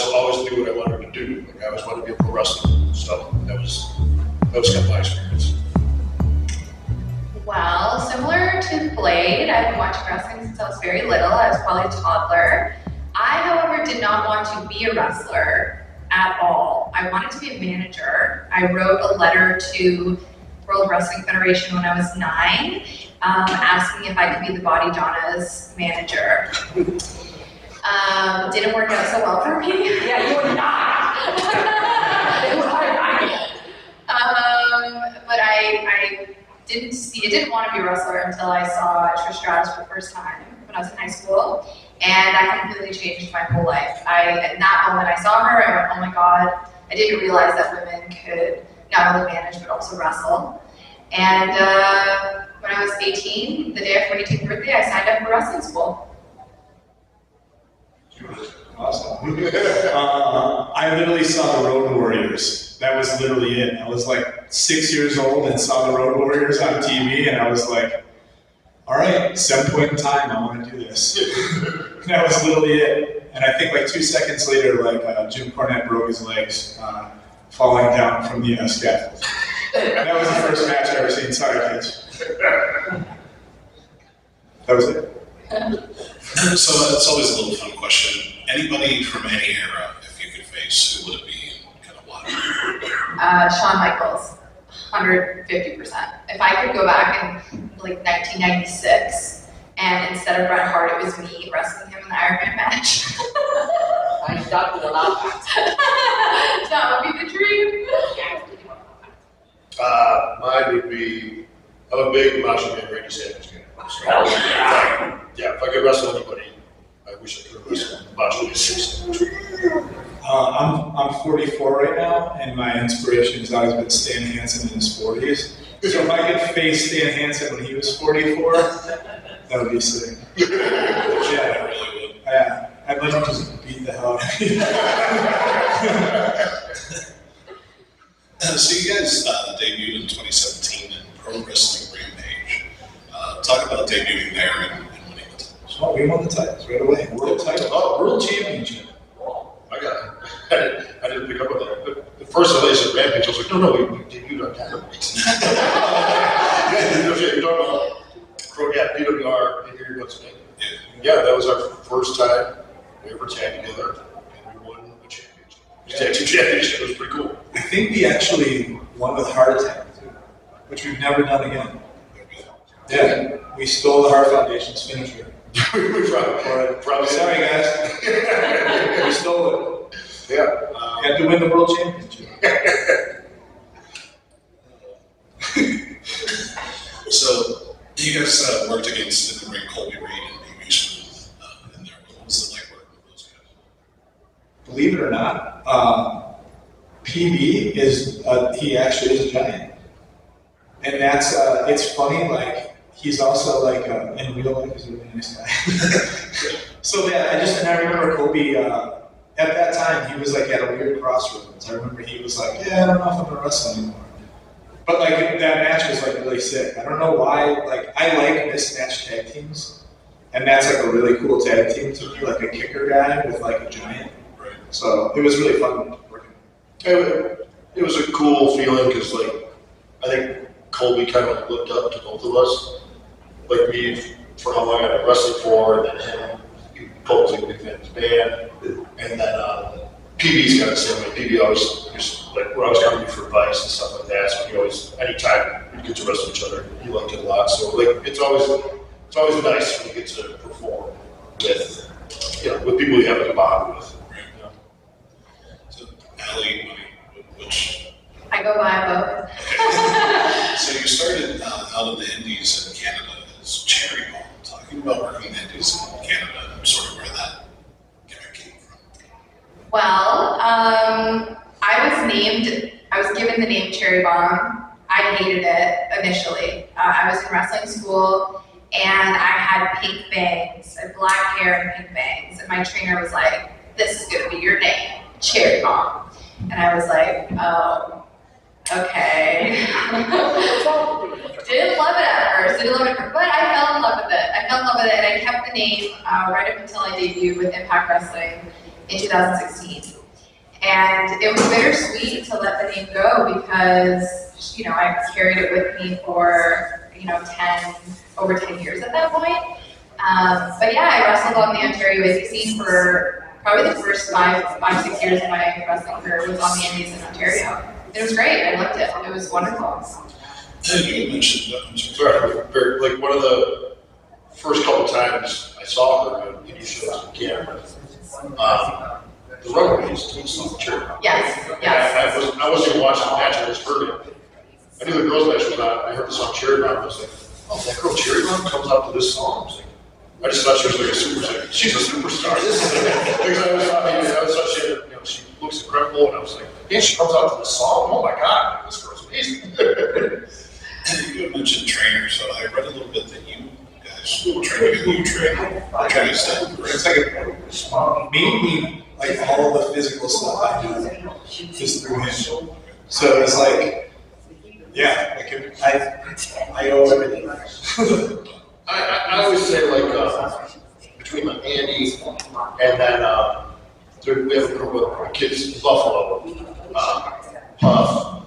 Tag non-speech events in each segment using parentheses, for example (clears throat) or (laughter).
I always knew what I wanted to do. Like I always wanted to be a pro wrestler. So that was, that was kind of my experience. Well, similar to Blade, I've been watching wrestling since I was very little. I was probably a toddler. I, however, did not want to be a wrestler at all. I wanted to be a manager. I wrote a letter to World Wrestling Federation when I was nine, um, asking if I could be the Bodydonnas' manager. (laughs) Um, didn't work out so well for me. Yeah, you would not. It was hard. Um, but I, I didn't see, I didn't want to be a wrestler until I saw Trish Stratus for the first time when I was in high school. And that completely changed my whole life. I, at that moment, I saw her, I went, oh my God, I didn't realize that women could not only manage, but also wrestle. And uh, when I was 18, the day of my 18th birthday, I signed up for wrestling school. Awesome. Uh, I literally saw the Road Warriors. That was literally it. I was like six years old and saw the Road Warriors on TV, and I was like, all right, some point in time, I want to do this. (laughs) that was literally it. And I think like two seconds later, like uh, Jim Cornette broke his legs uh, falling down from the uh, scaffold. that was the first match I ever seen. Sorry, kids. That was it. (laughs) (laughs) So it's always a little fun question. Anybody from any era, if you could face, who would it be and kind of why? Uh, Shawn Michaels, 150%. If I could go back in like 1996 and instead of Bret Hart, it was me wrestling him in the Iron Man match. I thought you a lot. (laughs) that would be the dream. Uh, mine would be, I'm a big Macho Man Randy Savage fan. So, Hell yeah. yeah, if I could wrestle anybody, I wish I could wrestle Macho Man Savage. Uh, I'm, I'm 44 right now, and my inspiration has always been Stan Hansen in his 40s. So if I could face Stan Hansen when he was 44, that would be sick. (laughs) I Yeah, really would. yeah. I'd like to just beat the hell out of him. (laughs) So you guys uh, debuted in 2017 in Pro Wrestling Rampage. Uh, talk about debuting there and, and winning the title. So we won the titles right away. World title. Oh, World championship. I got it. (laughs) I didn't, I didn't pick up on that. But the first time they said Rampage, I was like, no, no, we, we debuted on Dynamite. (laughs) yeah, you're talking about, Pro- yeah, PWR, and here, what's the name? Yeah, that was our first time we ever tagged together, and we won the championship. Tag team championship, it was pretty cool. I think we actually won with Heart Attack, too, which we've never done again. Yeah, we stole the Heart Foundation's (laughs) finisher. we probably, probably. Sorry, guys. (laughs) We stole it. Yeah. um, Had to win the world championship. (laughs) So you guys uh, worked against in the ring Colby Reed and PB Smooth uh, in there. What was it like working with those guys? Believe it or not, um, PB is uh, he actually is a giant, and that's uh, it's funny. Like he's also like uh, in real life he's a really nice guy. (laughs) so yeah, I just and I remember Colby. Uh, at that time, he was like at a weird crossroads. I remember he was like, "Yeah, I don't know if I'm gonna wrestle anymore." But like that match was like really sick. I don't know why. Like I like mismatched tag teams, and that's like a really cool tag team to me, like a kicker guy with like a giant. Right. So it was really fun working. It, it was a cool feeling because, like, I think Colby kind of looked up to both of us. Like me, for how long I've been wrestling for, and then him, he Colby's like a big fan of his band, and then uh, PB's kind of the same way. PB always just like when I was coming to you for advice and stuff like that. So he always, anytime we get to wrestle each other, he liked it a lot. So like, it's always it's always nice when you get to perform with you know with people you have a bond with. So, Ally, which, I go by both. (laughs) so you started uh, out in the Indies in Canada cherry bomb, talking about working Indies in Canada and sort of where that gimmick came from. Well, um, I was named, I was given the name Cherry Bomb. I hated it initially. Uh, I was in wrestling school and I had pink bangs, had black hair and pink bangs. And my trainer was like, this is gonna be your name, Cherry Bomb. And I was like, oh, okay. (laughs) didn't love it at first, didn't love it at first, but I fell in love with it. I fell in love with it and I kept the name uh, right up until I debuted with Impact Wrestling in 2016. And it was bittersweet to let the name go because, you know, I carried it with me for, you know, 10, over 10 years at that point. Um, but yeah, I wrestled on the Ontario indie scene for probably the first five, five, six years of my wrestling career was on the indies in Ontario. It was great. I loved it. It was wonderful. And you mentioned, I'm sorry, Sorry, very- like one of the first couple times I saw her on any shows in Canada, um, the Runaways doing some church. Yes, yes. I, I was, I wasn't even watching the match, I heard it. I knew the girls' match was on, I heard the song Cherry Bomb, I was like, oh, that girl Cherry Bomb comes out to this song. I was like, I just thought she was like a superstar. She's a superstar. This is because I was, I mean, I was thought she, had, you know, she looks incredible, and I was like, and she comes out to this song. Oh my god, this girl's amazing. And (laughs) you had mentioned trainers, so I read a little bit that you guys train, you train, train staff, It's correct? like a, mainly, like all the physical stuff I do is through him. So it's like, yeah, like if I, I owe everything. (laughs) I, I, I always say like uh, between Andy and then uh, there, we have a group of kids in Buffalo, uh, Puf,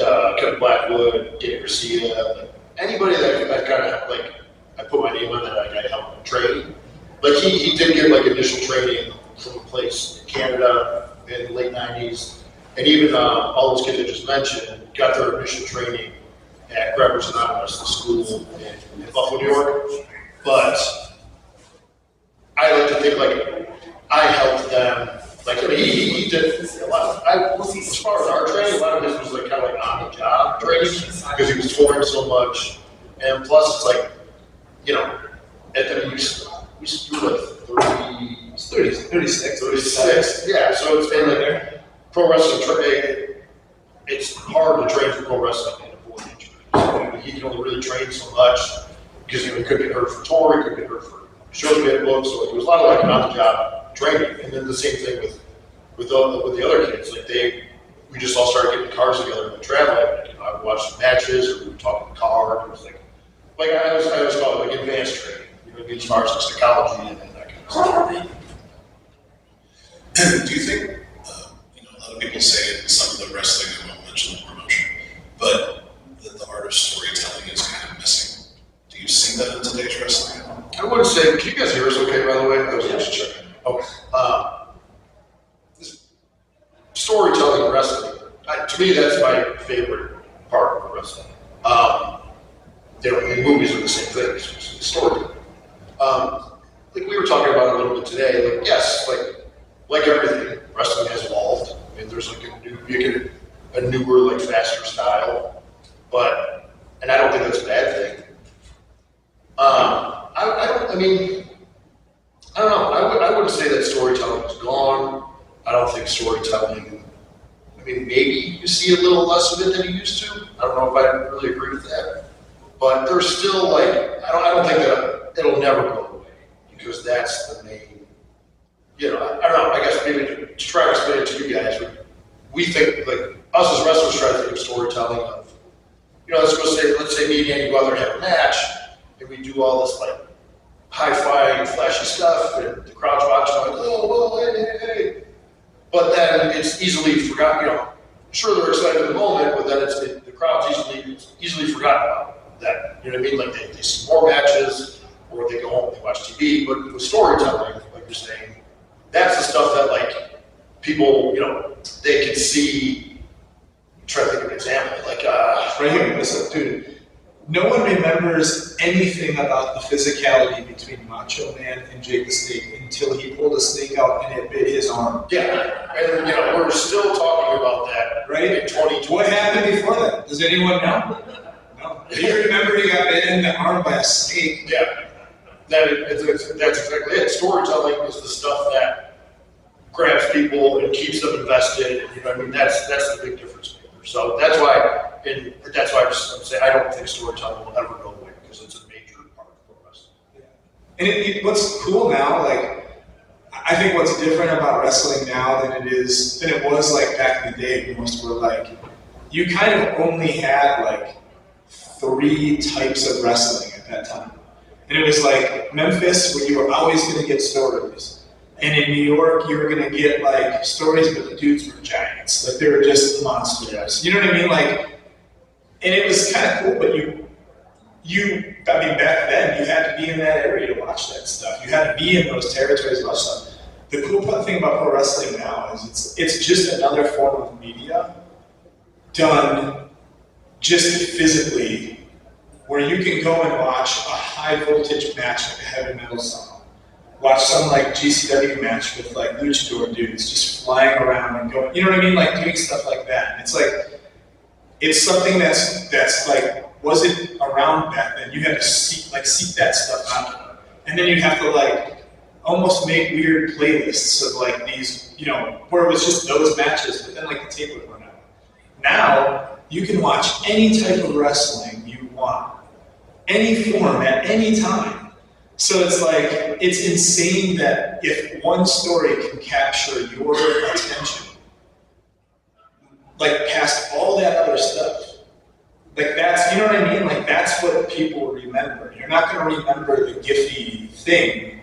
uh, Kevin Blackwood, Dave Garcia, anybody that I kind of like I put my name on that I got help train. Like he, he did get like initial training from a place in Canada in the late '90s, and even uh, all those kids I just mentioned got their initial training at Grapplers Anonymous, the school in, Buffalo, New York. But I like to think like I helped them. Like I mean, he, he did a lot. Of, I, as far as our training, a lot of his was like kind of like on the job training because he was touring so much, and plus it's like, you know, at the we used to do like 30, It's thirty, thirty-six. 36, yeah. So it's been like pro wrestling training. It's hard to train for pro wrestling in a board injury. So he can only really train so much because you know, he could get hurt for tour, he could get hurt for shows we had booked. So it was a lot of like on the job training. And then the same thing with with the, with the other kids. Like they, we just all started getting cars together and traveling. You know, I would watch matches or we would talk in the car. It was like, like I always, I always call it like advanced training. You know, as far as like psychology and, and that kind of stuff. (clears throat) Do you think, uh, you know, a lot of people say some of the wrestling, I won't mention the but that the art of storytelling is kind of missing. Do you see that in today's wrestling? I can you guys hear us okay, by the way? I was just checking. Okay. Um, this storytelling in wrestling, I, to me, that's my favorite part of wrestling. Um, you know, and movies are the same thing, it's, it's storytelling. Um, like we were talking about a little bit today, like, yes, like, like everything, wrestling has evolved. I mean, there's like a new, you get a newer, like faster style, but, and I don't think that's a bad thing. Um, I, I don't, I mean, I don't know, I would, I wouldn't say that storytelling is gone. I don't think storytelling, I mean, maybe you see a little less of it than you used to. I don't know if I really agree with that. But there's still like, I don't, I don't think that it'll never go away because that's the main, you know, I, I don't know, I guess maybe to, to try to explain it to you guys, we, we think, like, us as wrestlers try to think of storytelling of, you know, let's go say, let's say me and Andy go out there and have a match, and we do all this like high-fi and flashy stuff, and the crowd's watching like, oh, whoa, hey, hey, hey. But then it's easily forgotten, you know, sure they're excited in the moment, but then it's, the, the crowd's easily, easily forgotten about that. You know what I mean? Like they, they see more matches, or they go home and they watch TV, but with storytelling, like you're saying, that's the stuff that like people, you know, they can see. I'm trying to think of an example, like, uh, Right here, dude. no one remembers anything about the physicality between Macho Man and Jake the Snake until he pulled a snake out and it bit his arm. Yeah, and you know, we're still talking about that Right? in twenty What happened before that? Does anyone know? No. Do you remember he got bit in the arm by a snake? Yeah, that is, that's exactly it. Storytelling is the stuff that grabs people and keeps them invested. You know, I mean, that's, that's the big difference So that's why, that's why I'm saying, I don't think storytelling will ever go away because it's a major part of wrestling. And it, it- what's cool now, like, I think what's different about wrestling now than it is than it was like back in the day. when Most were like, you kind of only had like three types of wrestling at that time, and it was like Memphis, where you were always going to get stories, and in New York, you were to get like stories, but the dudes were giants, like they were just monsters. You know what I mean? Like, and it was kind of cool, but you you, I mean, back then, you had to be in that area to watch that stuff. You had to be in those territories to watch stuff. The cool thing about pro wrestling now is it's it's just another form of media done just physically, where you can go and watch a high voltage match like a heavy metal song, watch some like GCW match with like luchador dudes just flying around and going, you know what I mean, like doing stuff like that. It's like it's something that's that's like wasn't around back then. You had to seek like seek that stuff out, and then you'd have to like almost make weird playlists of like these, you know, where it was just those matches, but then like the tape would run out. Now you can watch any type of wrestling you want, any form at any time. So it's like it's insane that if one story can capture your attention like past all that other stuff. Like that's you know what I mean? Like that's what people remember. You're not gonna remember the Giphy thing,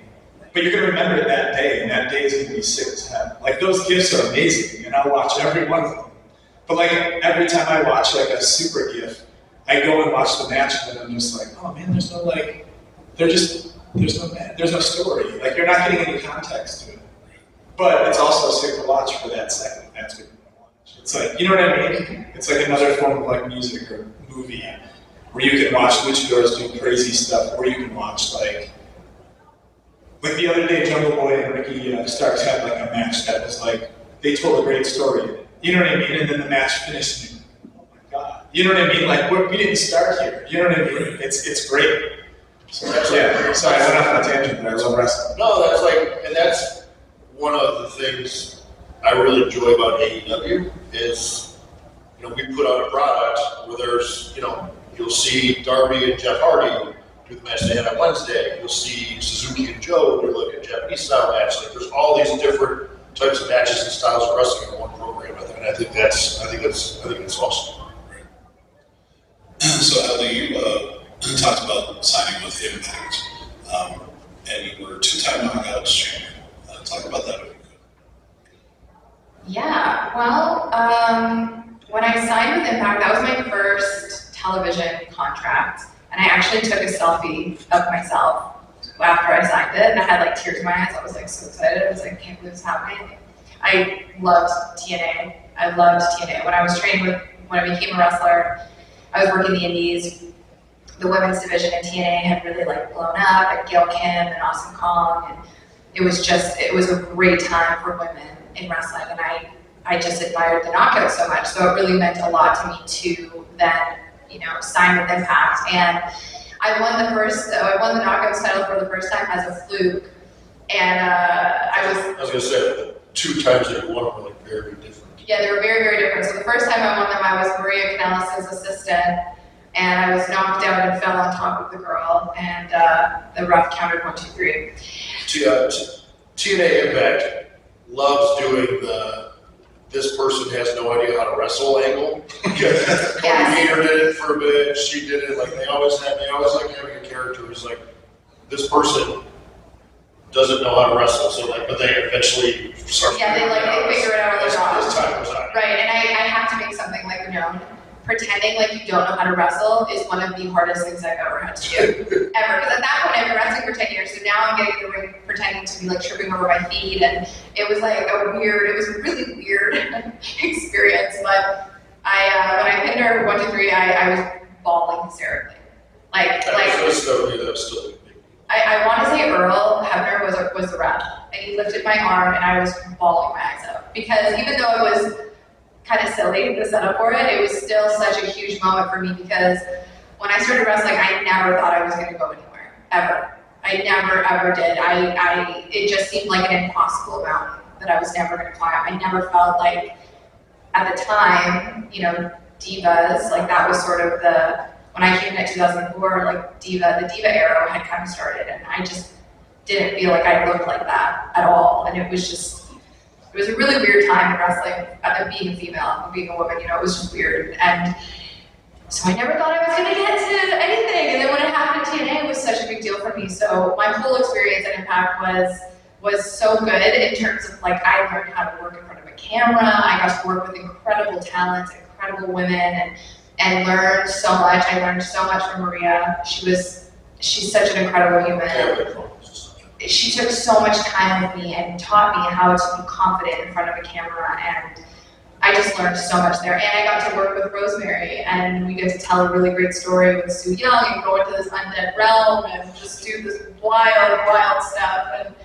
but you're gonna remember it that day, and that day is gonna be sick as hell. Like those gifts are amazing, and I'll watch every one of them. But like every time I watch like a super gift, I go and watch the match, and I'm just like, oh man, there's no like, they're just there's no there's no story. Like you're not getting any context to it. But it's also sick to watch for that second. That's what you want to watch. It's like, you know what I mean? It's like another form of like music or movie where you can watch luchadors do crazy stuff, or you can watch like, like the other day, Jungle Boy and Ricky uh, Starks had like a match that was like, they told a great story. You know what I mean? And then the match finished. And, oh my god! You know what I mean? Like, we didn't start here. You know what I mean? It's it's great. So That's yeah. like- Sorry, I went off on a tangent, but I love wrestling. No, that's like, and that's one of the things I really enjoy about AEW is, you know, we put out a product where there's, you know, you'll see Darby and Jeff Hardy do the match they had on Wednesday. You'll see Suzuki and Joe do like a Japanese style match. Like there's all these different types of matches and styles of wrestling in one program. I think- And I think that's, I think that's, I think that's awesome. (clears throat) So Ellie, you uh, talked about signing with Impact, um, and you were two-time knockouts champion. Uh, talk about that if you could. Yeah, well, um, when I signed with Impact, that was my first television contract. And I actually took a selfie of myself after I signed it, and I had like tears in my eyes. I was like so excited. I was like, I can't believe it's happening. I loved TNA. I loved TNA. When I was training with, when I became a wrestler, I was working the indies. The women's division in TNA had really like blown up, and Gail Kim and Awesome Kong, and it was just, it was a great time for women in wrestling, and I, I just admired the knockout so much. So it really meant a lot to me to then, you know, sign with Impact. And I won the first, I won the knockout title for the first time as a fluke, and uh, I was I was gonna say, two times that you won were like very different. yeah, they were very, very different. So the first time I won them, I was Maria Kanellis' assistant, and I was knocked out and fell on top of the girl, and uh, the ref counted one, two, three. Uh, T- TNA Impact loves doing the this person has no idea how to wrestle angle. (laughs) Cody Yes. Peter did it for a bit. She did it. Like they always have. They always like having a character who's like this person doesn't know how to wrestle. So like, but they eventually start. Yeah, they like they figure it out on their own. as time goes on. Right, and I, I have to make something like known. Pretending like you don't know how to wrestle is one of the hardest things I've ever had to do. (laughs) Ever. Because at that point I've been wrestling for 10 years, so now I'm getting in the ring pretending to be like tripping over my feet. And it was like a weird, it was a really weird (laughs) experience. But I, uh, when I pinned her one, two, three, I, I was bawling hysterically. Like, That like, was still, yeah, that was still. I, I want to say Earl Hebner was, a- was the rep, and he lifted my arm, and I was bawling my eyes out. Because even though it was kind of silly, the setup for it, it was still such a huge moment for me because when I started wrestling, I never thought I was going to go anywhere, ever. I never, ever did. I, I, it just seemed like an impossible mountain that I was never going to climb. I never felt like, at the time, you know, divas, like that was sort of the, when I came in at 2004, like diva, the diva era had kind of started, and I just didn't feel like I looked like that at all. And it was just, it was a really weird time in wrestling, uh, being a female, and being a woman, you know, it was just weird. And so I never thought I was gonna get to anything. And then when it happened at TNA, it was such a big deal for me. So my whole experience at Impact was was so good in terms of like I learned how to work in front of a camera. I got to work with incredible talents, incredible women, and and learned so much. I learned so much from Maria. She was she's such an incredible human Family problems and stuff. she took so much time with me and taught me how to be confident in front of a camera and I just learned so much there. And I got to work with Rosemary and we get to tell a really great story with Su Yung and go into this undead realm and just do this wild, wild stuff. And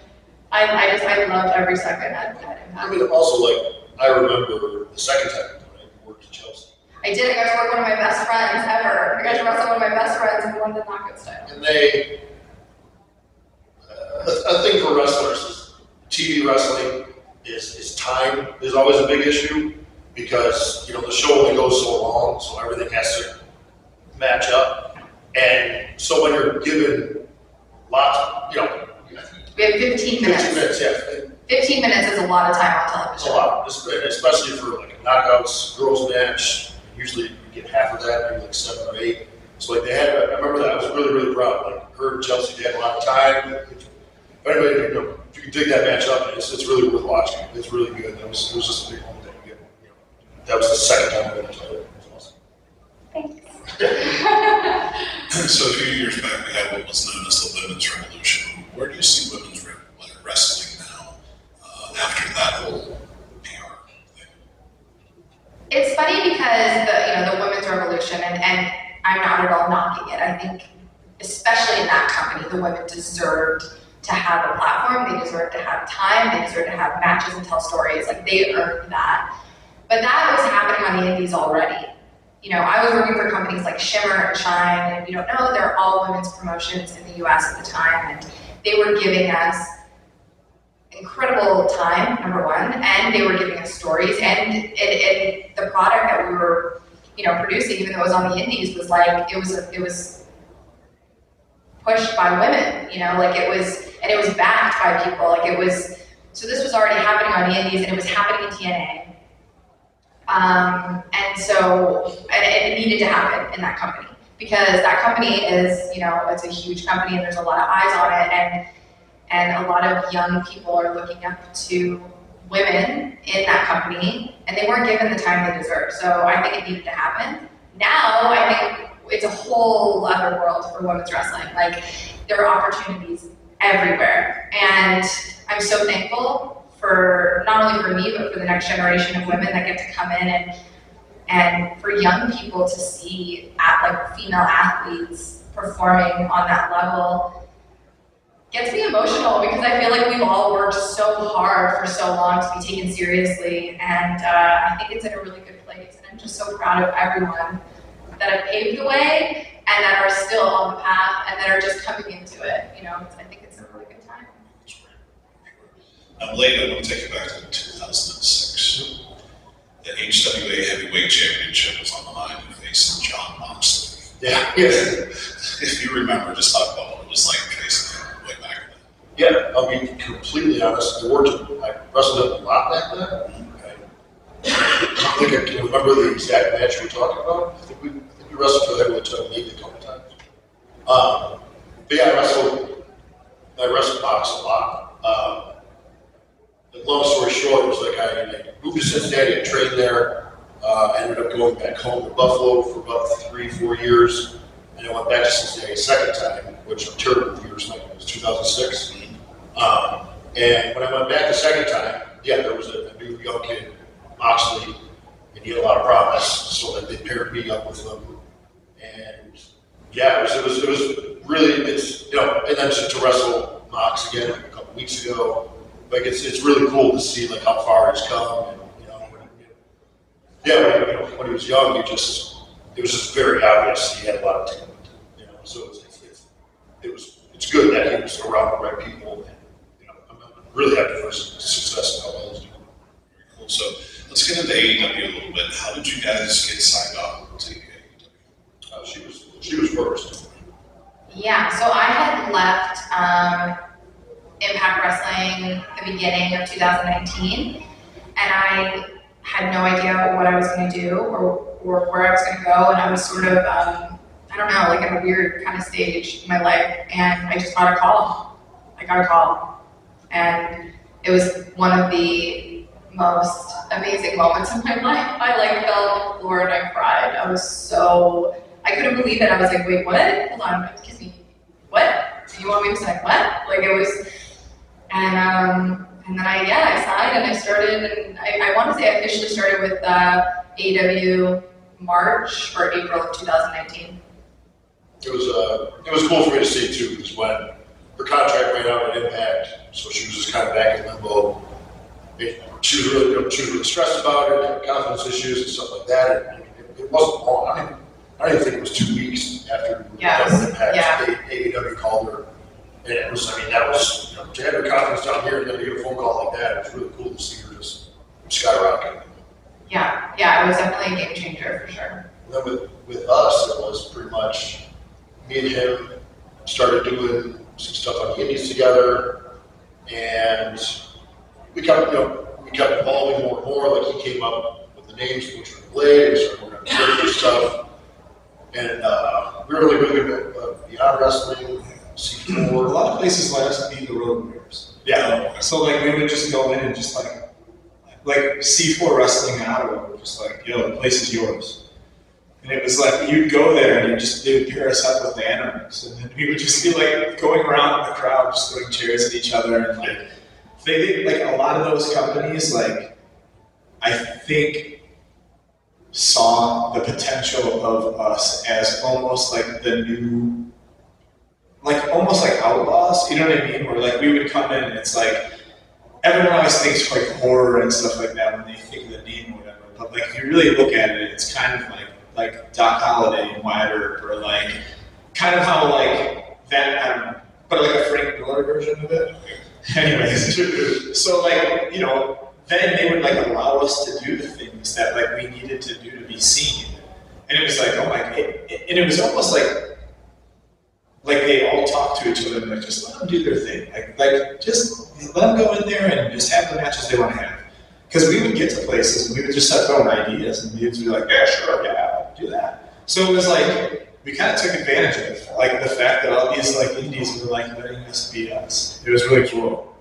I, I just, I loved every second at, at I Impact. mean, also like, I remember the second time I worked at Chelsea. I did, I got to work with one of my best friends ever. I got to wrestle one of my best friends and won the knockout style. And they, a thing for wrestlers is TV wrestling is, is time is always a big issue because, you know, the show only goes so long, so everything has to match up. And so when you're given lots, you know, We have 15 fifteen minutes. minutes, yeah, 15 minutes is a lot of time on television. It's a lot, especially for like knockouts, girls match. Usually you get half of that, maybe like seven or eight. So like they had, I remember that. I was really, really proud. Like her and Chelsea, they had a lot of time. If anybody, you know, if you can dig that match up, it's, it's really worth watching. It's really good. That was, it was just a big moment that you know, that was the second time I went to it. It was awesome. Thanks. (laughs) so a few years back, we had what was known as the women's revolution. Where do you see women's wrestling now uh, after that whole PR thing? It's funny because the you know the women's revolution and, and I'm not at all knocking it. I think especially in that company, the women deserved to have a platform. They deserve to have time. They deserve to have matches and tell stories. Like they earned that. But that was happening on the indies already. You know, I was working for companies like Shimmer and Shine, and you don't know, they're all women's promotions in the US at the time, and they were giving us incredible time, number one, and they were giving us stories, and, and, and the product that we were, you know, producing, even though it was on the indies, was like, it was, it was pushed by women, you know, like it was, and it was backed by people, like it was, so this was already happening on the indies, and it was happening in TNA. Um, and so, and it needed to happen in that company, because that company is, you know, it's a huge company, and there's a lot of eyes on it, and and a lot of young people are looking up to women in that company, and they weren't given the time they deserve. So I think it needed to happen. Now I think it's a whole other world for women's wrestling. Like there are opportunities everywhere, and I'm so thankful for not only for me but for the next generation of women that get to come in and and for young people to see at like female athletes performing on that level gets me emotional because I feel like we've all worked so hard for so long to be taken seriously, and uh, I think it's in a really good place. And I'm just so proud of everyone that have paved the way and that are still on the path and that are just coming into it. You know, I think it's a really good time. Um, Lane, I want to take you back to 2006. The HWA Heavyweight Championship was on the line in facing Jon Moxley. Yeah, yes. (laughs) If you remember, just talk about what it was like facing him way back then. Yeah, I'll be completely honest. I worked, I wrestled him a lot back then. I don't think I can remember the exact match we're talking about. I think we, I think we wrestled for heavyweight title maybe a couple times. Um, but yeah, I wrestled, I wrestled Mox a lot. Um, the long story short it was like I, I moved to Cincinnati and trained there. Uh, I ended up going back home to Buffalo for about three, four years. And I went back to Cincinnati a second time, which I'm terrible with years, like it was 2006. Um, and when I went back the second time, yeah, there was a, a new young kid, Moxley, and he had a lot of promise, so that they paired me up with him. And yeah, it was, it was, it was really, it's, you know, and then to, to wrestle Mox again like a couple weeks ago, like it's, it's really cool to see like how far he's come and, you know, when, he- yeah, when, you know, when he was young, he just, it was just very obvious he had a lot of talent, you know, so it's, it's, it's, it was, it's good that he was around the right people and, you know, I'm really happy for his success and how well he's doing. Very cool. So let's get into AEW a little bit. How did you guys get signed up to? She was, she was first. Yeah, so I had left um, Impact Wrestling the beginning of 2019, and I had no idea what I was going to do or, or where I was going to go, and I was sort of, um, I don't know, like in a weird kind of stage in my life, and I just got a call. I got a call, and it was one of the most amazing moments of my (laughs) life. I like fell on the floor and I cried. I was so I couldn't believe it. I was like, wait, what? Hold on, excuse me. What? Do you want me to sign what? Like it was, and um, and then I yeah, I signed and I started, and I, I want to say I officially started with uh, AEW March or April of 2019. It was uh, it was cool for me to see too, because when her contract ran out at Impact, so she was just kind of back in limbo. She was really, she was really stressed about it, confidence issues and stuff like that. And it, it wasn't long. I didn't, I didn't think it was two weeks after we were Yes, done with Impact. yeah. AEW called her, and it was, I mean, that was, you know, to have her conference down here and then to get a phone call like that, it was really cool to see her just skyrocket. Yeah, yeah, it was definitely a game changer for sure. And then with, with us, it was pretty much me and him started doing some stuff on the indies together, and we kept, you know, we kept evolving more and more. Like he came up with the names, which were Blade, we started working on character stuff, and uh, we were really, really good at uh, Beyond Wrestling, A C4. a lot of places let us be the road warriors. Yeah, So like we would just go in and just like, like C4 Wrestling in Ottawa, we're just like, yo, the place is yours. And it was like you'd go there and you just they would pair us up with the Animals, and then we would just be like going around in the crowd, just throwing chairs at each other, and like they they- like a lot of those companies, like I think saw the potential of us as almost like the new like almost like outlaws, you know what I mean? Where like we would come in and it's like everyone always thinks like horror and stuff like that when they think of the name or whatever. But like if you really look at it, it's kind of like like Doc Holliday and Wyatt Earp or like kind of how like that don't but like a Frank Miller version of it. (laughs) Anyways, so like you know, then they would like allow us to do the things that like we needed to do to be seen, and it was like oh my, it, it- and it was almost like like they all talk to each other and like just let them do their thing. Like like just let them go in there and just have the matches they want to have. Because we would get to places and we would just start throwing ideas and would be like, yeah, sure, yeah, do that. So it was like we kind of took advantage of like the fact that all these like indies were like letting us be us. It was really cool.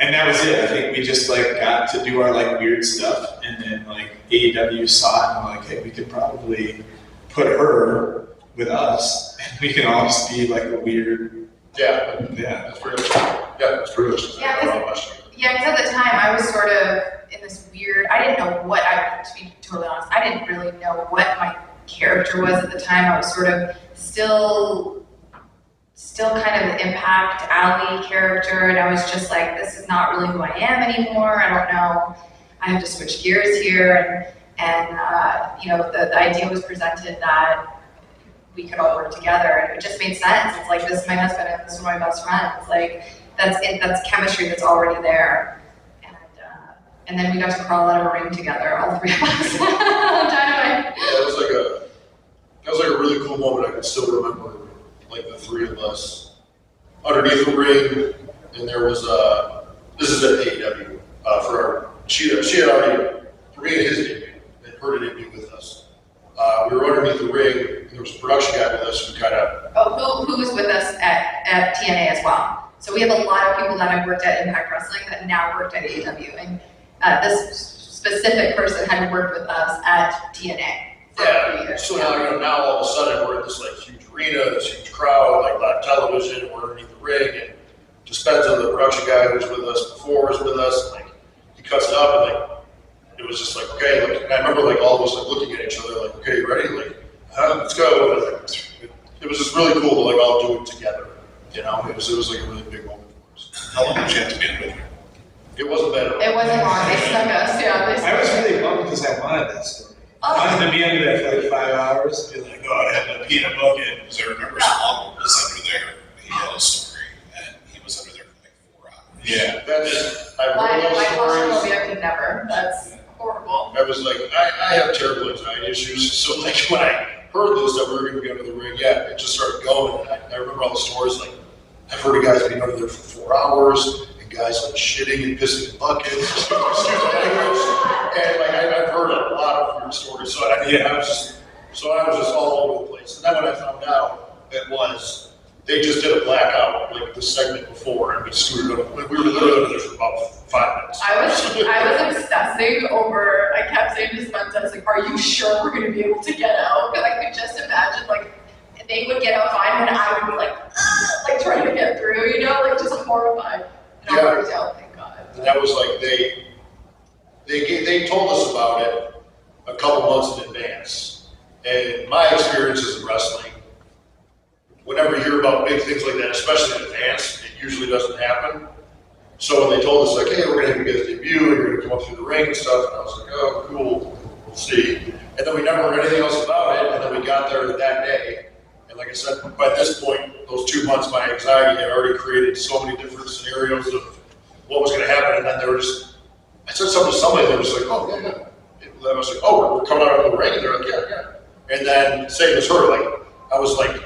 And that was it. I think we just like got to do our like weird stuff and then like AEW saw it and were like, hey, we could probably put her with us and we can all just be like a weird yeah, yeah. that's pretty much, yeah, that's pretty much. Yeah, around my street. Yeah, because at the time I was sort of in this weird. I didn't know what I. To be totally honest, I didn't really know what my character was at the time. I was sort of still, still kind of Impact Alley character, and I was just like, this is not really who I am anymore. I don't know. I have to switch gears here, and and uh, you know the, the idea was presented that we could all work together, and it just made sense. It's like this is my husband, and this is my best friend. It's like that's it, that's chemistry that's already there. And, uh, and then we got to crawl out of a ring together, all three of us. (laughs) Yeah, that was like a that was like a really cool moment. I can still remember, like the three of us underneath the ring, and there was a. this is at AEW uh, for our she had, she had already for me and his debut and her debut with us. Uh, we were underneath the ring, and there was a production guy with us who kind of Oh, who, who was with us at, at TNA as well. So we have a lot of people that have worked at Impact Wrestling that now worked at AEW. And uh, this specific person had worked with us at TNA for a few yeah. So now you know now all of a sudden we're in this like huge arena, this huge crowd, like live television. We're underneath the ring, and Dispenza, the production guy who was with us before, was with us. And, like he cuts it up, and like it was just like okay. Like and I remember like all of us like looking at each other, like okay, you ready? Like uh, let's go. And, like, it was just really cool to like all do it together. You know, it was it was like a really big moment for us. How long did you have to be in with her? It wasn't bad. at all. It wasn't long, they stuck us, yeah, they I was really bummed because I wanted that story. I Oh, wanted to be under there for like five hours, be like, oh, I had to pee in a bucket. Because I remember Swamp was under there, he had a story, and he was under there for like four hours. Yeah. That's I've my, heard my those stories. claustrophobia could never, that's horrible. I was like, I, I have terrible anxiety issues, so like when I heard this that we were gonna be under the ring, yeah, it just started going. I, I remember all the stories like I've heard of guys being under there for four hours and guys like shitting and pissing in buckets. (laughs) And like I, I've heard a lot of weird stories, so I, yeah, I was just so I was just all over the place. And then when I found out it was they just did a blackout like the segment before, and we screwed up. We were literally there for about five minutes. I was, I was obsessing over, I kept saying to Spencer, I was like, are you sure we're gonna be able to get out? Cause I could just imagine like, they would get out fine and I would be like, "Ah," like trying to get through, you know, like just horrified. And Yeah. worked out, oh, thank God. And that was like they, they they told us about it a couple months in advance. And my experiences in wrestling, whenever you hear about big things like that, especially in advance, it usually doesn't happen. So when they told us like, hey, we're gonna have you guys debut, and you're gonna come up through the ring and stuff, and I was like, oh, cool, we'll see. And then we never heard anything else about it, and then we got there that day. And like I said, by this point, those two months, my anxiety had already created so many different scenarios of what was gonna happen, and then there was, I said something to somebody, they were just like, oh, yeah, yeah. And I was like, oh, we're coming out of the and they're like, yeah, yeah. And then same as her, like, I was like,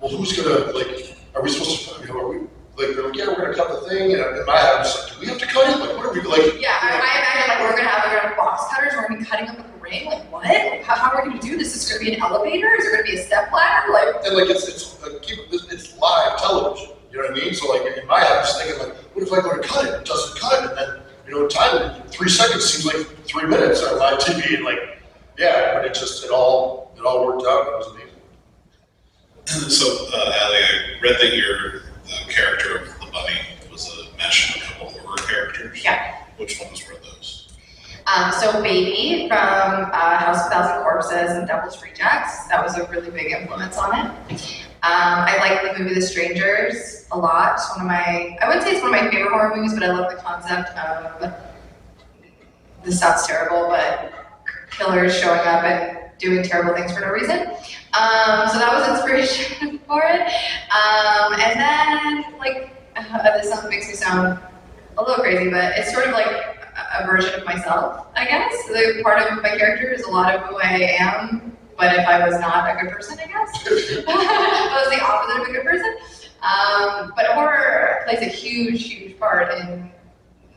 well, who's gonna, like, are we supposed to, you know, are we, like, they're like, yeah, we're gonna cut the thing, and in my head, I'm just like, do we have to cut it? Like, what are we, like? Yeah, I, I imagine like we're gonna have, we're gonna box cutters, we're gonna be cutting up the ring, like what? Like, how, how are we gonna do this? Is it gonna be an elevator? Is there gonna be a step ladder? Like, And like, it's, it's, like, keep, it's, it's live television, you know what I mean? So like, in my head, I'm just thinking like, what if I go to cut it, it doesn't cut, and then, you know, time, three seconds seems like three minutes on live TV, and like, yeah, but it just, it all, it all worked out, it was amazing. (clears throat) So, uh, Ally, I read that your, the character of the bunny was a mesh of a couple horror characters. Yeah. Which ones were those? Um, so Baby from uh, House of Thousand Corpses and Devil's Rejects, that was a really big influence on it. Um, I like the movie The Strangers a lot. It's one of my, I wouldn't say it's one of my favorite horror movies, but I love the concept of, this sounds terrible, but killers showing up and doing terrible things for no reason. Um, so that was (laughs) inspiration for it. Um, and then, like, uh, this sounds, makes me sound a little crazy, but it's sort of like a- a version of myself, I guess. The part of my character is a lot of who I am, but if I was not a good person, I guess. (laughs) I was the opposite of a good person. Um, but horror plays a huge, huge part in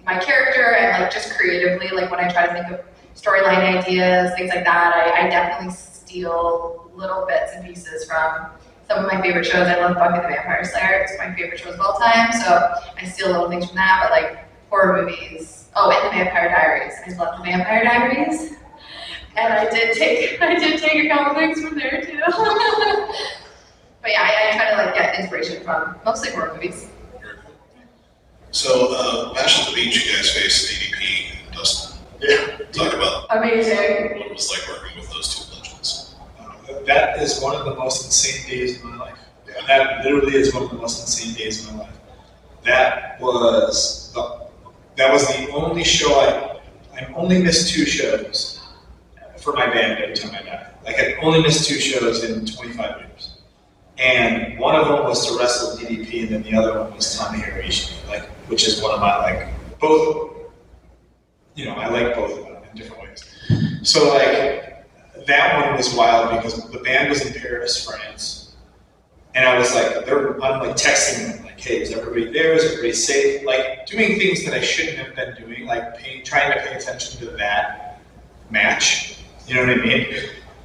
my character and like just creatively, like when I try to think of storyline ideas, things like that, I, I definitely steal little bits and pieces from some of my favorite shows. I love Buffy the Vampire Slayer. It's my favorite shows of all time. So I steal little things from that, but like horror movies. Oh, and the Vampire Diaries. I love the Vampire Diaries. And I did take (laughs) I did take a couple things from there too. (laughs) but yeah, I, I try to like get inspiration from mostly horror movies. So, uh, Bash at the Beach, you guys faced DDP. Yeah. Talk about Amazing. what it was like working with those two legends. Uh, That is one of the most insane days of my life. Yeah. That literally is one of the most insane days of my life. That was the, that was the only show I, I only missed two shows for my band every time I died. Like I only missed two shows in 25 years. And one of them was to wrestle DDP, and then the other one was Tomohiro Ishii, like, which is one of my, like, both, you know, I like both of them in different ways. So, like, that one was wild because the band was in Paris, France, and I was like, they're, I'm like texting them, like, hey, is everybody there? Is everybody safe? Like, doing things that I shouldn't have been doing, like paying, trying to pay attention to that match. You know what I mean?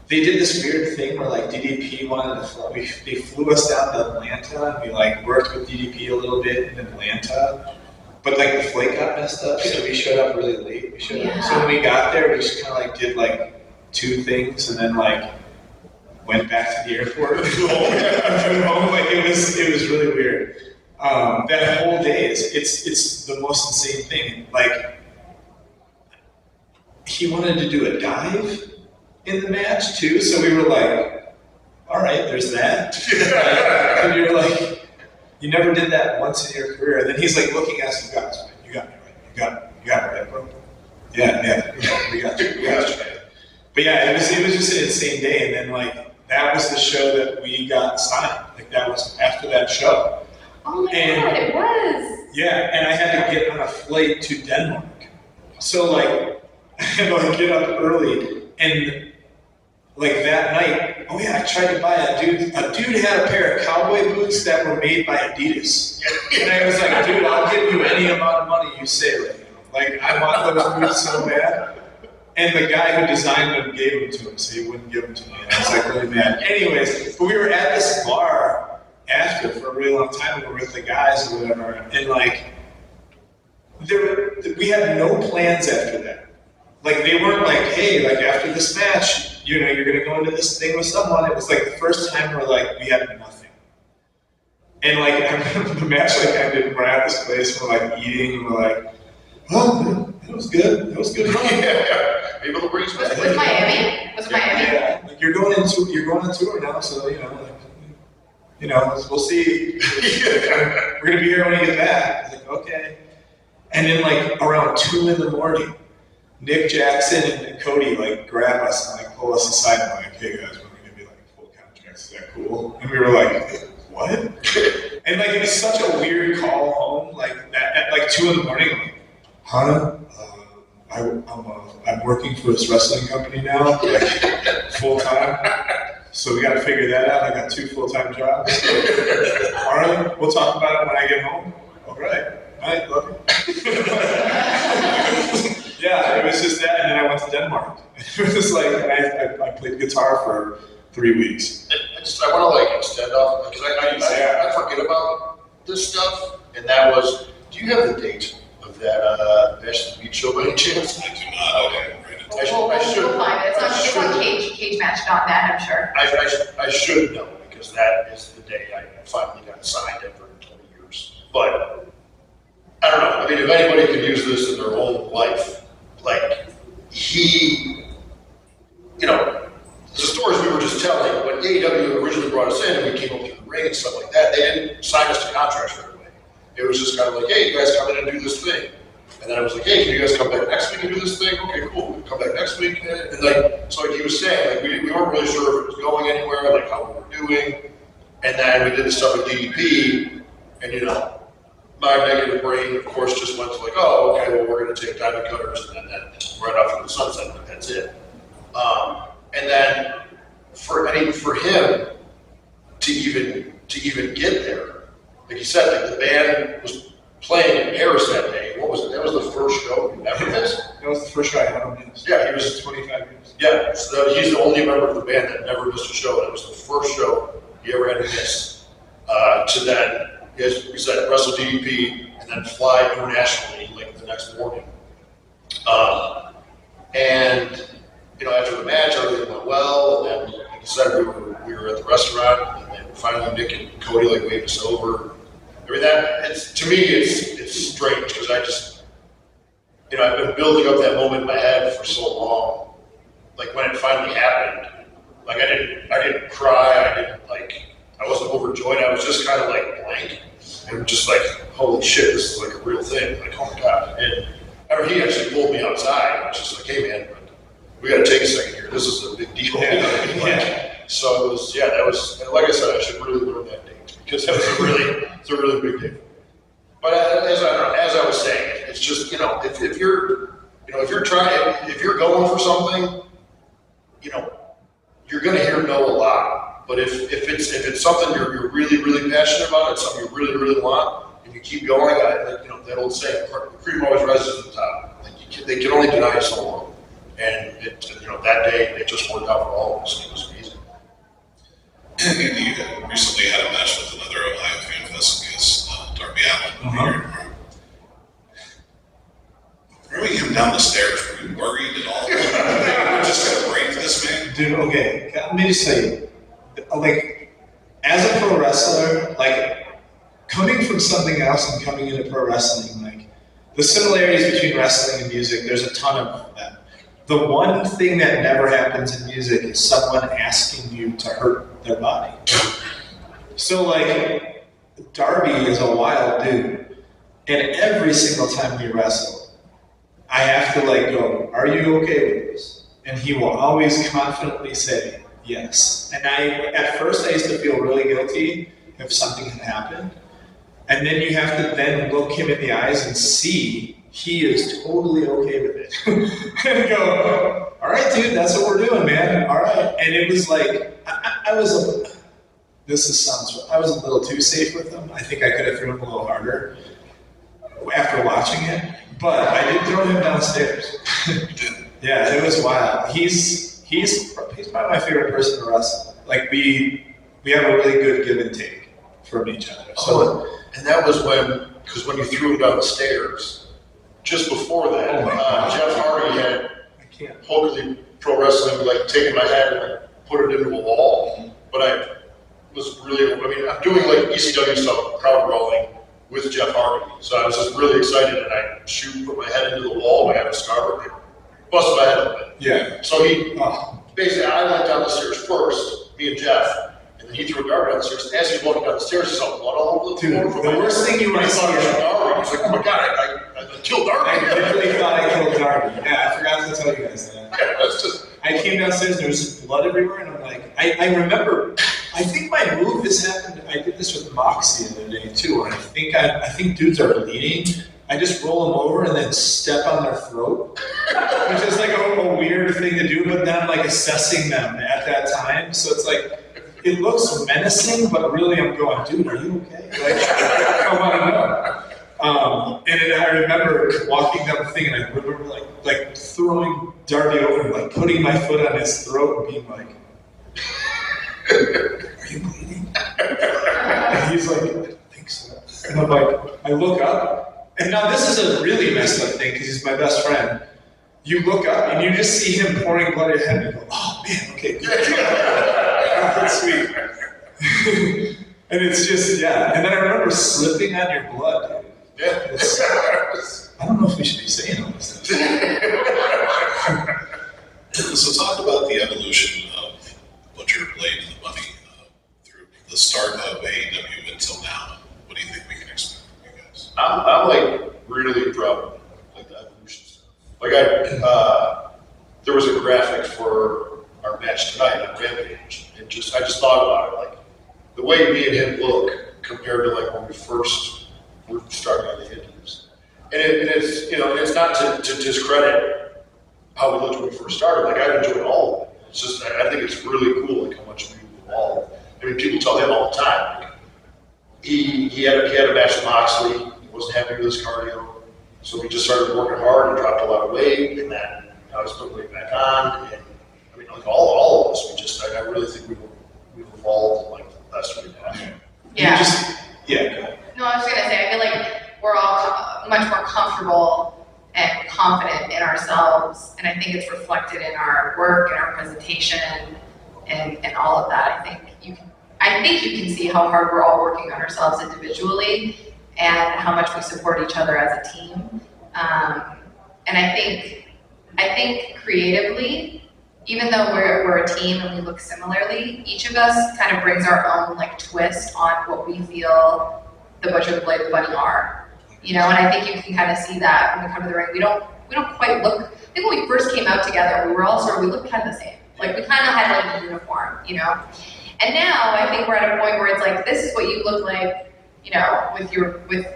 They did this weird thing where like DDP wanted to fly. We, they flew us down to Atlanta, and we like worked with DDP a little bit in Atlanta. But like the flight got messed up, so we showed up really late. We showed up. So when we got there, we just kind of like did like two things, and then like went back to the airport. (laughs) Like it was, it was really weird. Um, that whole day is it's it's the most insane thing. Like he wanted to do a dive in the match too, so we were like, all right, there's that. (laughs) and you're like, you never did that once in your career. And then he's like looking at us, you got you got me right, you got it, you got it right, bro. Yeah, yeah, yeah, we got you, we got you. But yeah, it was it was just an insane day. And then like that was the show that we got signed. Like that was after that show. Oh my And- god, it was. Yeah, and I had to get on a flight to Denmark. So like (laughs) I had to like get up early and like that night, oh yeah, I tried to buy a dude a dude had a pair of cowboy boots that were made by Adidas. And I was like, dude, I'll give you any amount of money you say right now. Like I want those boots so bad. And the guy who designed them gave them to him, so he wouldn't give them to me. And I was like really mad. Anyways, but we were at this bar after for a really long time. We were with the guys or whatever, and like there, we had no plans after that. Like they weren't like, hey, like after this match, you know, you're gonna go into this thing with someone. It was like the first time we're like, we had nothing. And like (laughs) I remember the match like ended, we're at this place, we're like eating, and we're like, oh, it was good. It was good. (laughs) Yeah, maybe the breeze Was, back. was Miami? Was it Miami? Yeah, like you're going into you're going on tour now, so you know, like, you know, we'll see. (laughs) We're gonna be here when you get back. I was like, okay. And then like around two in the morning, Nick Jackson and Cody like grab us and like pull us aside and like, hey guys, we're gonna be like full contracts. Is that cool? And we were like, what? (laughs) And like it was such a weird call home, like at, at like two in the morning, like, Hannah, uh, I, I'm uh, I'm working for this wrestling company now, like (laughs) full time. So we got to figure that out. I got two full time jobs. (laughs) All right, we'll talk about it when I get home. All right, all right, love you. Yeah, it was just that, and then I went to Denmark. (laughs) It was like I, I, I played guitar for three weeks. I just, I want to like extend off, because I, I, I forget about this stuff, and that was, do you have the date of that, uh, Bash the Beach show by any chance? I do not, okay, right. I should- We'll, I we'll, should- we'll find it. It's on, I it's on should- cage, cagematch.net, I'm sure. I, I, sh- I should know, because that is the day I finally got signed after twenty years. But, I don't know, I mean, if anybody could use this in their own life, like, he, you know, the stories we were just telling, when AEW originally brought us in and we came up to the ring and stuff like that, they didn't sign us to contracts right away. It was just kind of like, hey, you guys come in and do this thing. And then I was like, hey, can you guys come back next week and do this thing? Okay, cool. We'll come back next week. And like, so like he was saying, like we, we weren't really sure if it was going anywhere, like how we were doing. And then we did the stuff with DDP, and you know, my negative brain, of course, just went to like, oh, okay, well, we're gonna take diamond cutters and then, right off into the sunset, that's it. Um, and then for any for him to even to even get there, like you said, like the band was playing in Paris that day. What was it? That was the first show you ever missed. That was the first show I had on this. Yeah, he was 25 years. yeah, so that- he's the only member of the band that never missed a show. That was the first show he ever had to miss. Uh, to then, as we said, wrestle DDP and then fly internationally like the next morning. Um, and you know, after the match, everything went well. And then, you said, we were we were at the restaurant, and then finally Nick and Cody like waved us over. I mean, that it's to me, it's it's strange because I just you know, I've been building up that moment in my head for so long. Like when it finally happened, like I didn't, I didn't cry. I didn't like, I wasn't overjoyed. I was just kind of like blank and just like, holy shit, this is like a real thing. Like, oh my god. And I mean, he actually pulled me outside. I was just like, hey man, we got to take a second here. This is a big deal. You know what I mean? Like, So it was, yeah, that was, and like I said, I should really learn that date because that was a really, it's a really big day. But as I, as I was saying, it's just, you know, if, if you're, you know, if you're trying, if you're going for something, you know, you're gonna hear no a lot. But if, if it's, if it's something you're, you're really, really passionate about, it's something you really, really want, and you keep going, I, like, you know, that old saying, the cream always rises to the top. Like, you can, they can only deny you so long. And it, you know, that day, it just worked out for all of us, it was amazing. And you had recently had a match with another Ohio Fan Fest guest, uh, Darby Allin. Uh-huh. Throwing him down the stairs, were you worried at all? We're (laughs) just gonna break this man? Dude, okay, let me just tell you, like, as a pro wrestler, like, coming from something else and coming into pro wrestling, like, the similarities between wrestling and music, there's a ton of them. the one thing that never happens in music is someone asking you to hurt their body. So like Darby is a wild dude, and every single time we wrestle, I have to like go, "Are you okay with this?" And he will always confidently say yes. And I, at first, I used to feel really guilty if something had happened, and then you have to then look him in the eyes and see he is totally okay with it, (laughs) and go, "All right, dude, that's what we're doing, man. All right." And it was like I, I was a this is sounds I was a little too safe with him. I think I could have thrown him a little harder after watching it, but I did throw him downstairs. (laughs) yeah, it was wild. He's he's he's probably my favorite person to wrestle. Like we we have a really good give and take from each other. So So, and that was when, because when you threw him down the stairs, just before that, Oh uh, Jeff Hardy had I can't. Hogan Pro Wrestling, like taking my head and like, put it into a wall. But I was really, I mean, I'm doing like ECW stuff, crowd rolling with Jeff Hardy. So I was just really excited and I shoot, put my head into the wall, and I had a scar, but busted my head open. Yeah. So he, Oh, basically, I went down the stairs first, me and Jeff, and then he threw a Darby down the stairs. And As he's walking down the stairs, he saw blood all over the Dude, floor. from the my- worst thing you and he thought it was. Darby. Like, oh my god, I, I, I killed Darby. I literally thought I killed Darby. Yeah, I forgot to tell you guys that. Yeah, that's just, I came downstairs, and there was just blood everywhere, and I'm like, I, I remember, I think my move has happened, I did this with Moxie the other day too, and I think I, I think dudes are bleeding. I just roll them over and then step on their throat, which is like a, a weird thing to do, but then I'm like assessing them at that time. So it's like, it looks menacing, but really I'm going, dude, are you okay? Like, I want to know. Um, and then I remember walking down the thing, and I remember like like throwing Darby over, like putting my foot on his throat, and being like, "Are you bleeding?" And he's like, "I think so." And I'm like, I look up, and now this is a really messed up thing because he's my best friend. You look up, and you just see him pouring blood out your head, and you go, "Oh man, okay, good." (laughs) That's sweet. (laughs) and it's just yeah. And then I remember slipping on your blood. yeah. I don't know if we should be saying all this. stuff. (laughs) So talk about the evolution of Butcher, Blade, and the Bunny uh, through the start of AEW until now. What do you think we can expect from you guys? I'm, I'm like really proud like the evolution stuff. Like I, uh, there was a graphic for our match tonight on Rampage, and just I just thought about it, like the way me and him look compared to like when we first were starting on the Indies, and, it, and it's you know it's not to, to discredit how we looked when we first started. Like I've enjoyed all of it. It's just I, I think it's really cool like how much we've evolved. I mean, people tell him all the time. Like, he he had he had a match with Moxley. He wasn't happy with his cardio, so we just started working hard and dropped a lot of weight, and then I was putting weight back on. And I mean, like all, all of us, we just I, I really think we've we've evolved in like the last three years. You Yeah. just yeah. Go ahead. No, I was gonna say, I feel like we're all co- much more comfortable and confident in ourselves, and I think it's reflected in our work and our presentation and, and all of that. I think you can, I think you can see how hard we're all working on ourselves individually and how much we support each other as a team. Um, and I think, I think creatively, even though we're, we're a team and we look similarly, each of us kind of brings our own like twist on what we feel the butcher, the blade, the bunny are. You know, and I think you can kind of see that when we come to the ring. We don't we don't quite look. I think when we first came out together, we were all sort of we looked kind of the same. Like we kind of had like a uniform, you know. And now I think we're at a point where it's like this is what you look like, you know, with your with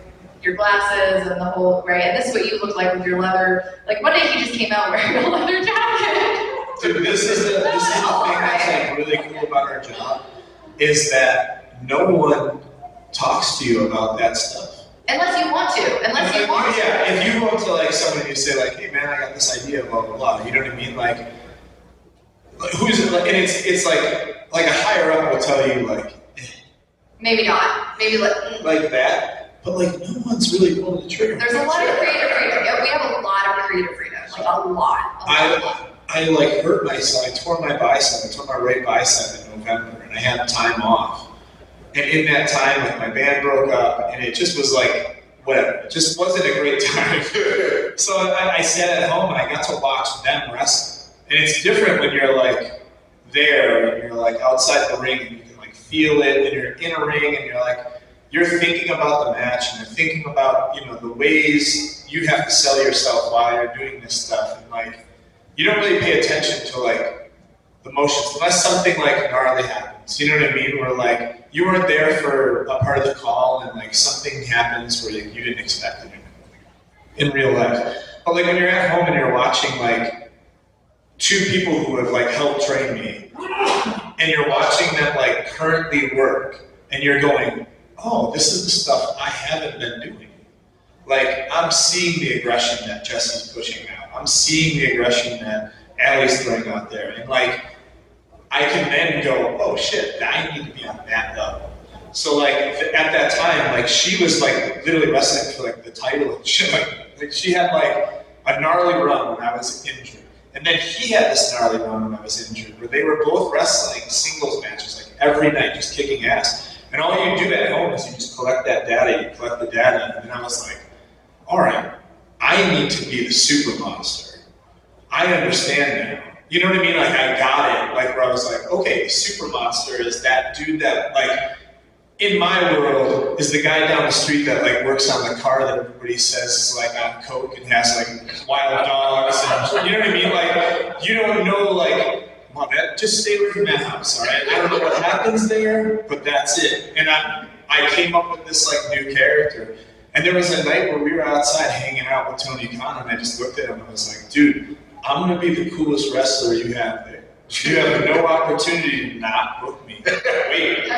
your glasses and the whole right. And this is what you look like with your leather. Like one day he just came out (laughs) wearing a leather jacket. Dude, this is the this is the (laughs) thing that's like really cool about our job is that no one talks to you about that stuff. Unless you want to. Unless you want to. Yeah, if you go to like someone and you say like, "Hey man, I got this idea," blah blah blah. You know what I mean? Like, like who's it? Like, and it's it's like like a higher up will tell you like Maybe not. Maybe like mm. like that, but like no one's really pulling the trigger. There's a lot of creative freedom. Yeah, we have a lot of creative freedom. Like a lot. A lot. I I like hurt myself. I tore my bicep. I tore my right bicep in November, and I had time off. And in that time, like my band broke up, and it just was like whatever. It just wasn't a great time. (laughs) so I, I sat at home and I got to watch them wrestle. And it's different when you're like there and you're like outside the ring feel it and you're in a ring and you're like you're thinking about the match and you're thinking about you know the ways you have to sell yourself while you're doing this stuff and like you don't really pay attention to like the motions unless something like gnarly happens. You know what I mean? Where like you weren't there for a part of the call and like something happens where like, you didn't expect it in real life. But like when you're at home and you're watching like two people who have like helped train me and you're watching them like currently work and you're going, oh, this is the stuff I haven't been doing. Like I'm seeing the aggression that Jesse's pushing out. I'm seeing the aggression that Allie's throwing out there. And like I can then go, oh shit, I need to be on that level. So like at that time, like she was like literally wrestling for like the title and shit. Like, she had like a gnarly run when I was injured. And then he had this gnarly run when I was injured, where they were both wrestling singles matches like every night, just kicking ass. And all you do at home is you just collect that data, you collect the data, and then I was like, all right, I need to be the super monster. I understand now. You know what I mean? Like I got it. Like where I was like, okay, the super monster is that dude that like in my world is the guy down the street that like works on the car that everybody says is like on coke and has like wild dogs and you know what I mean? Like you don't know like Mom, that, just stay away from that house, all right? I don't know what happens there, but that's it. And I, I came up with this like new character. And there was a night where we were outside hanging out with Tony Khan, and I just looked at him and I was like, dude, I'm gonna be the coolest wrestler you have there. You have no opportunity to not book. Wait,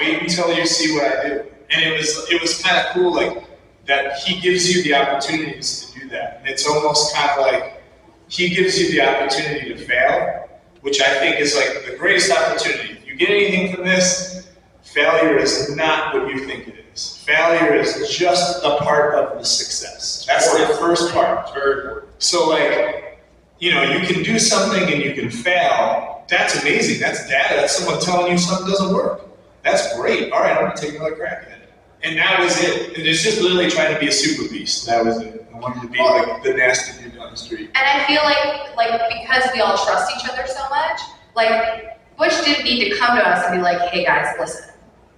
wait until you see what I do. And it was it was kind of cool, like that he gives you the opportunities to do that. And it's almost kind of like he gives you the opportunity to fail, which I think is like the greatest opportunity. If you get anything from this, failure is not what you think it is. Failure is just a part of the success. That's the first part. It's very important. So like, you know, you can do something and you can fail. That's amazing. That's data. That's someone telling you something doesn't work. That's great. All right, I'm gonna take another crack at it. And that was it. And it's just literally trying to be a super beast. That was it. I wanted to be like the nasty dude down the street. And I feel like, like because we all trust each other so much, like Bush didn't need to come to us and be like, "Hey guys, listen,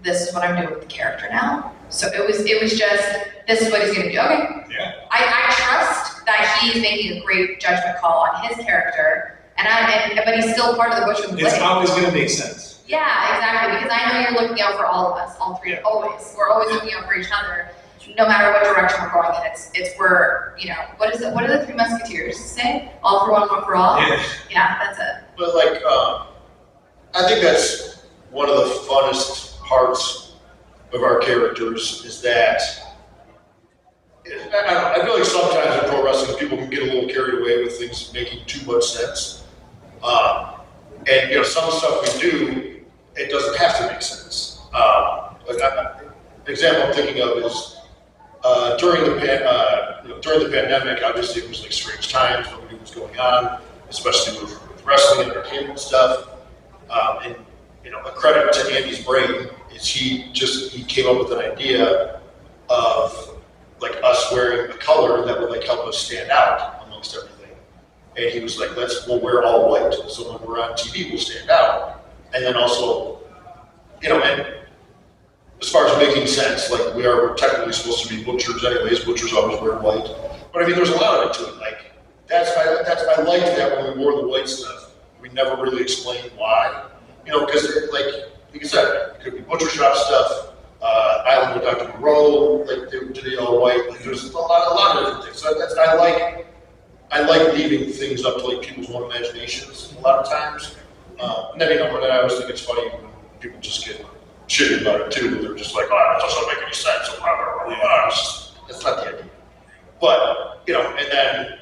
this is what I'm doing with the character now." So it was, it was just, this is what he's gonna do. Okay, Yeah. I, I trust that he's making a great judgment call on his character, and I, and, but he's still part of the Butch and It's Blade. always gonna make sense. Yeah, exactly. Because I know you're looking out for all of us, all three, always. We're always looking out for each other, no matter what direction we're going in. It's it's we're you know what is it? What do the three musketeers say? All for one, one for all. Yeah. Yeah, that's it. But like, um, I think that's one of the funnest parts of our characters is that. I, I don't know, I feel like sometimes in pro wrestling, people can get a little carried away with things making too much sense. Um, and you know, some stuff we do, it doesn't have to make sense. Um, like I, example I'm thinking of is uh, during the pan, uh, you know, during the pandemic. Obviously, it was like strange times. Nobody was going on, especially with, with wrestling and entertainment stuff. Um, and you know, a credit to Andy's brain is he just he came up with an idea of like us wearing a color that would like help us stand out amongst everything. And he was like, let's we'll wear all white, so when we're on TV, we'll stand out. And then also, you know, and as far as making sense, like we are technically supposed to be butchers anyways. Butchers always wear white, but I mean, there's a lot of it to it. Like that's I, that's I liked that when we wore the white stuff. We never really explained why, you know, because like like I said, it could be butcher shop stuff. Uh, Island with Dr. Moreau, like they did it all white. Like there's a lot, a lot of different things. So that's I like. I like leaving things up to like people's own imaginations a lot of times. Uh, and then you know, I always think it's funny when people just get shitty about it too. They're just like, oh, it doesn't make any sense. Blah, blah, blah, blah. It's That's not the idea. But, you know, and then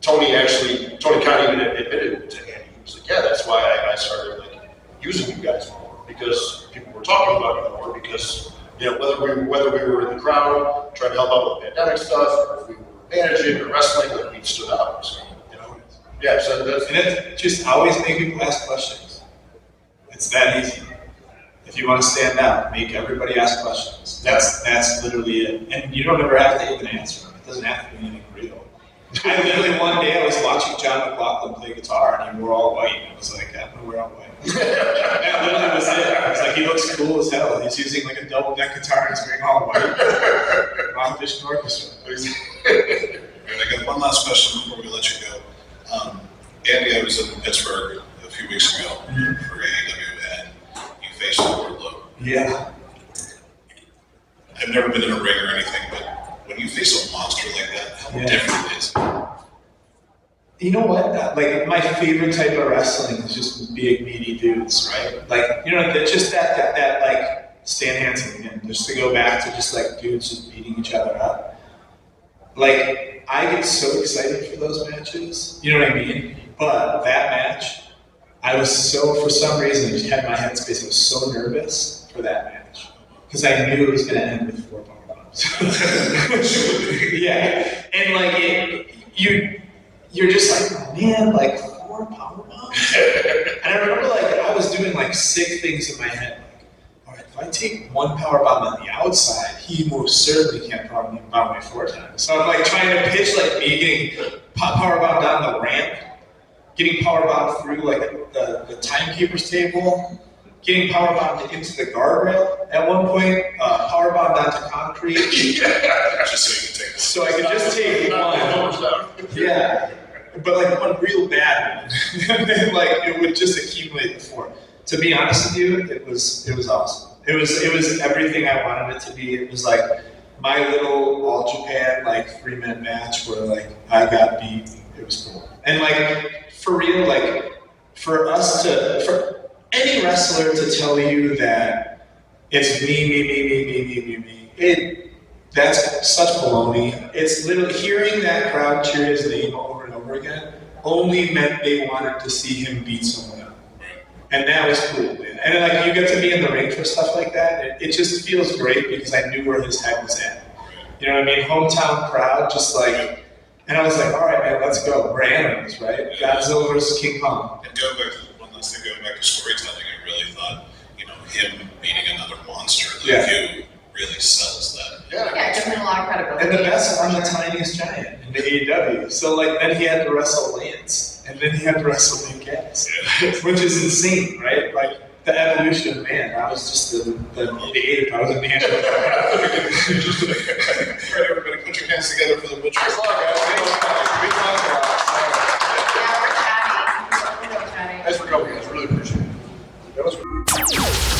Tony actually, Tony Khan even admitted to Andy, he was like, yeah, that's why I, I started like using you guys more because people were talking about it more because, you know, whether we, whether we were in the crowd trying to help out with pandemic stuff or if we were managing or wrestling, like we stood out. So, you know, yeah, so that's, And it just always make people ask questions. It's that easy. If you want to stand out, make everybody ask questions. That's that's literally it. And you don't ever have to even answer them. It doesn't have to be anything real. I literally one day I was watching John McLaughlin play guitar and he wore all white. And I was like, I'm gonna wear all white. (laughs) that literally was it. I was like, he looks cool as hell. He's using like a double neck guitar and he's wearing all white. (laughs) Ron Vision Orchestra. Right, I got one last question before we let you go. Um, Andy, I was in Pittsburgh a few weeks ago for AEW, and you faced Wardlow. Yeah. I've never been in a ring or anything, but when you face a monster like that, how Yeah. different is it? You know what? Uh, Like my favorite type of wrestling is just big meaty dudes, right? Like you know, just that that, that like Stan Hansen again, just to go back to just like dudes just beating each other up. Like I get so excited for those matches, you know what I mean? But that match, I was so for some reason it just had my headspace. I was so nervous for that match because I knew it was going to end with four power bombs. (laughs) yeah, and like it, you you're just like, oh, man, like four power bombs. (laughs) and I remember like I was doing like sick things in my head. Like, all right, if I take one power bomb on the outside, he most certainly can't power me bomb me four times. So I'm like trying to pitch like me getting po- power bomb down the ramp, getting power bomb through like the, the timekeeper's table. Getting power bombed into the guardrail at one point, uh, power bombed onto concrete, (laughs) Just so you can take this. so I could just take one. Yeah, but like one real bad one, (laughs) and then like it would just accumulate the four. To be honest with you, it was it was awesome. It was it was everything I wanted it to be. It was like my little all Japan like three minute match where like I got beat. It was cool, and like for real, like for us to for any wrestler to tell you that it's me me me me me me me me it that's such baloney. It's literally hearing that crowd cheer his name over and over again only meant they wanted to see him beat someone up. And that was cool. And then, like you get to be in the ring for stuff like that. It, it just feels great because I knew where his head was at. You know what I mean? Hometown crowd, just like, and I was like, all right, man, let's go. We're animals, right? Godzilla versus King Kong. And going back to one last thing, going back to storytelling, I really thought, you know, him beating another monster like Yeah. you really sells that. Yeah. Yeah, it gives him a lot of credibility. And the best, I'm the tiniest giant in the AEW. So like then he had to wrestle Lance, and then he had to wrestle Nick Gas, (laughs) which is insane, right? Like the evolution of man. I was just the, the, the ape. I was a man. just everybody, put your hands together for the butcher. Applause. Thanks for coming, guys. Really appreciate it. That was.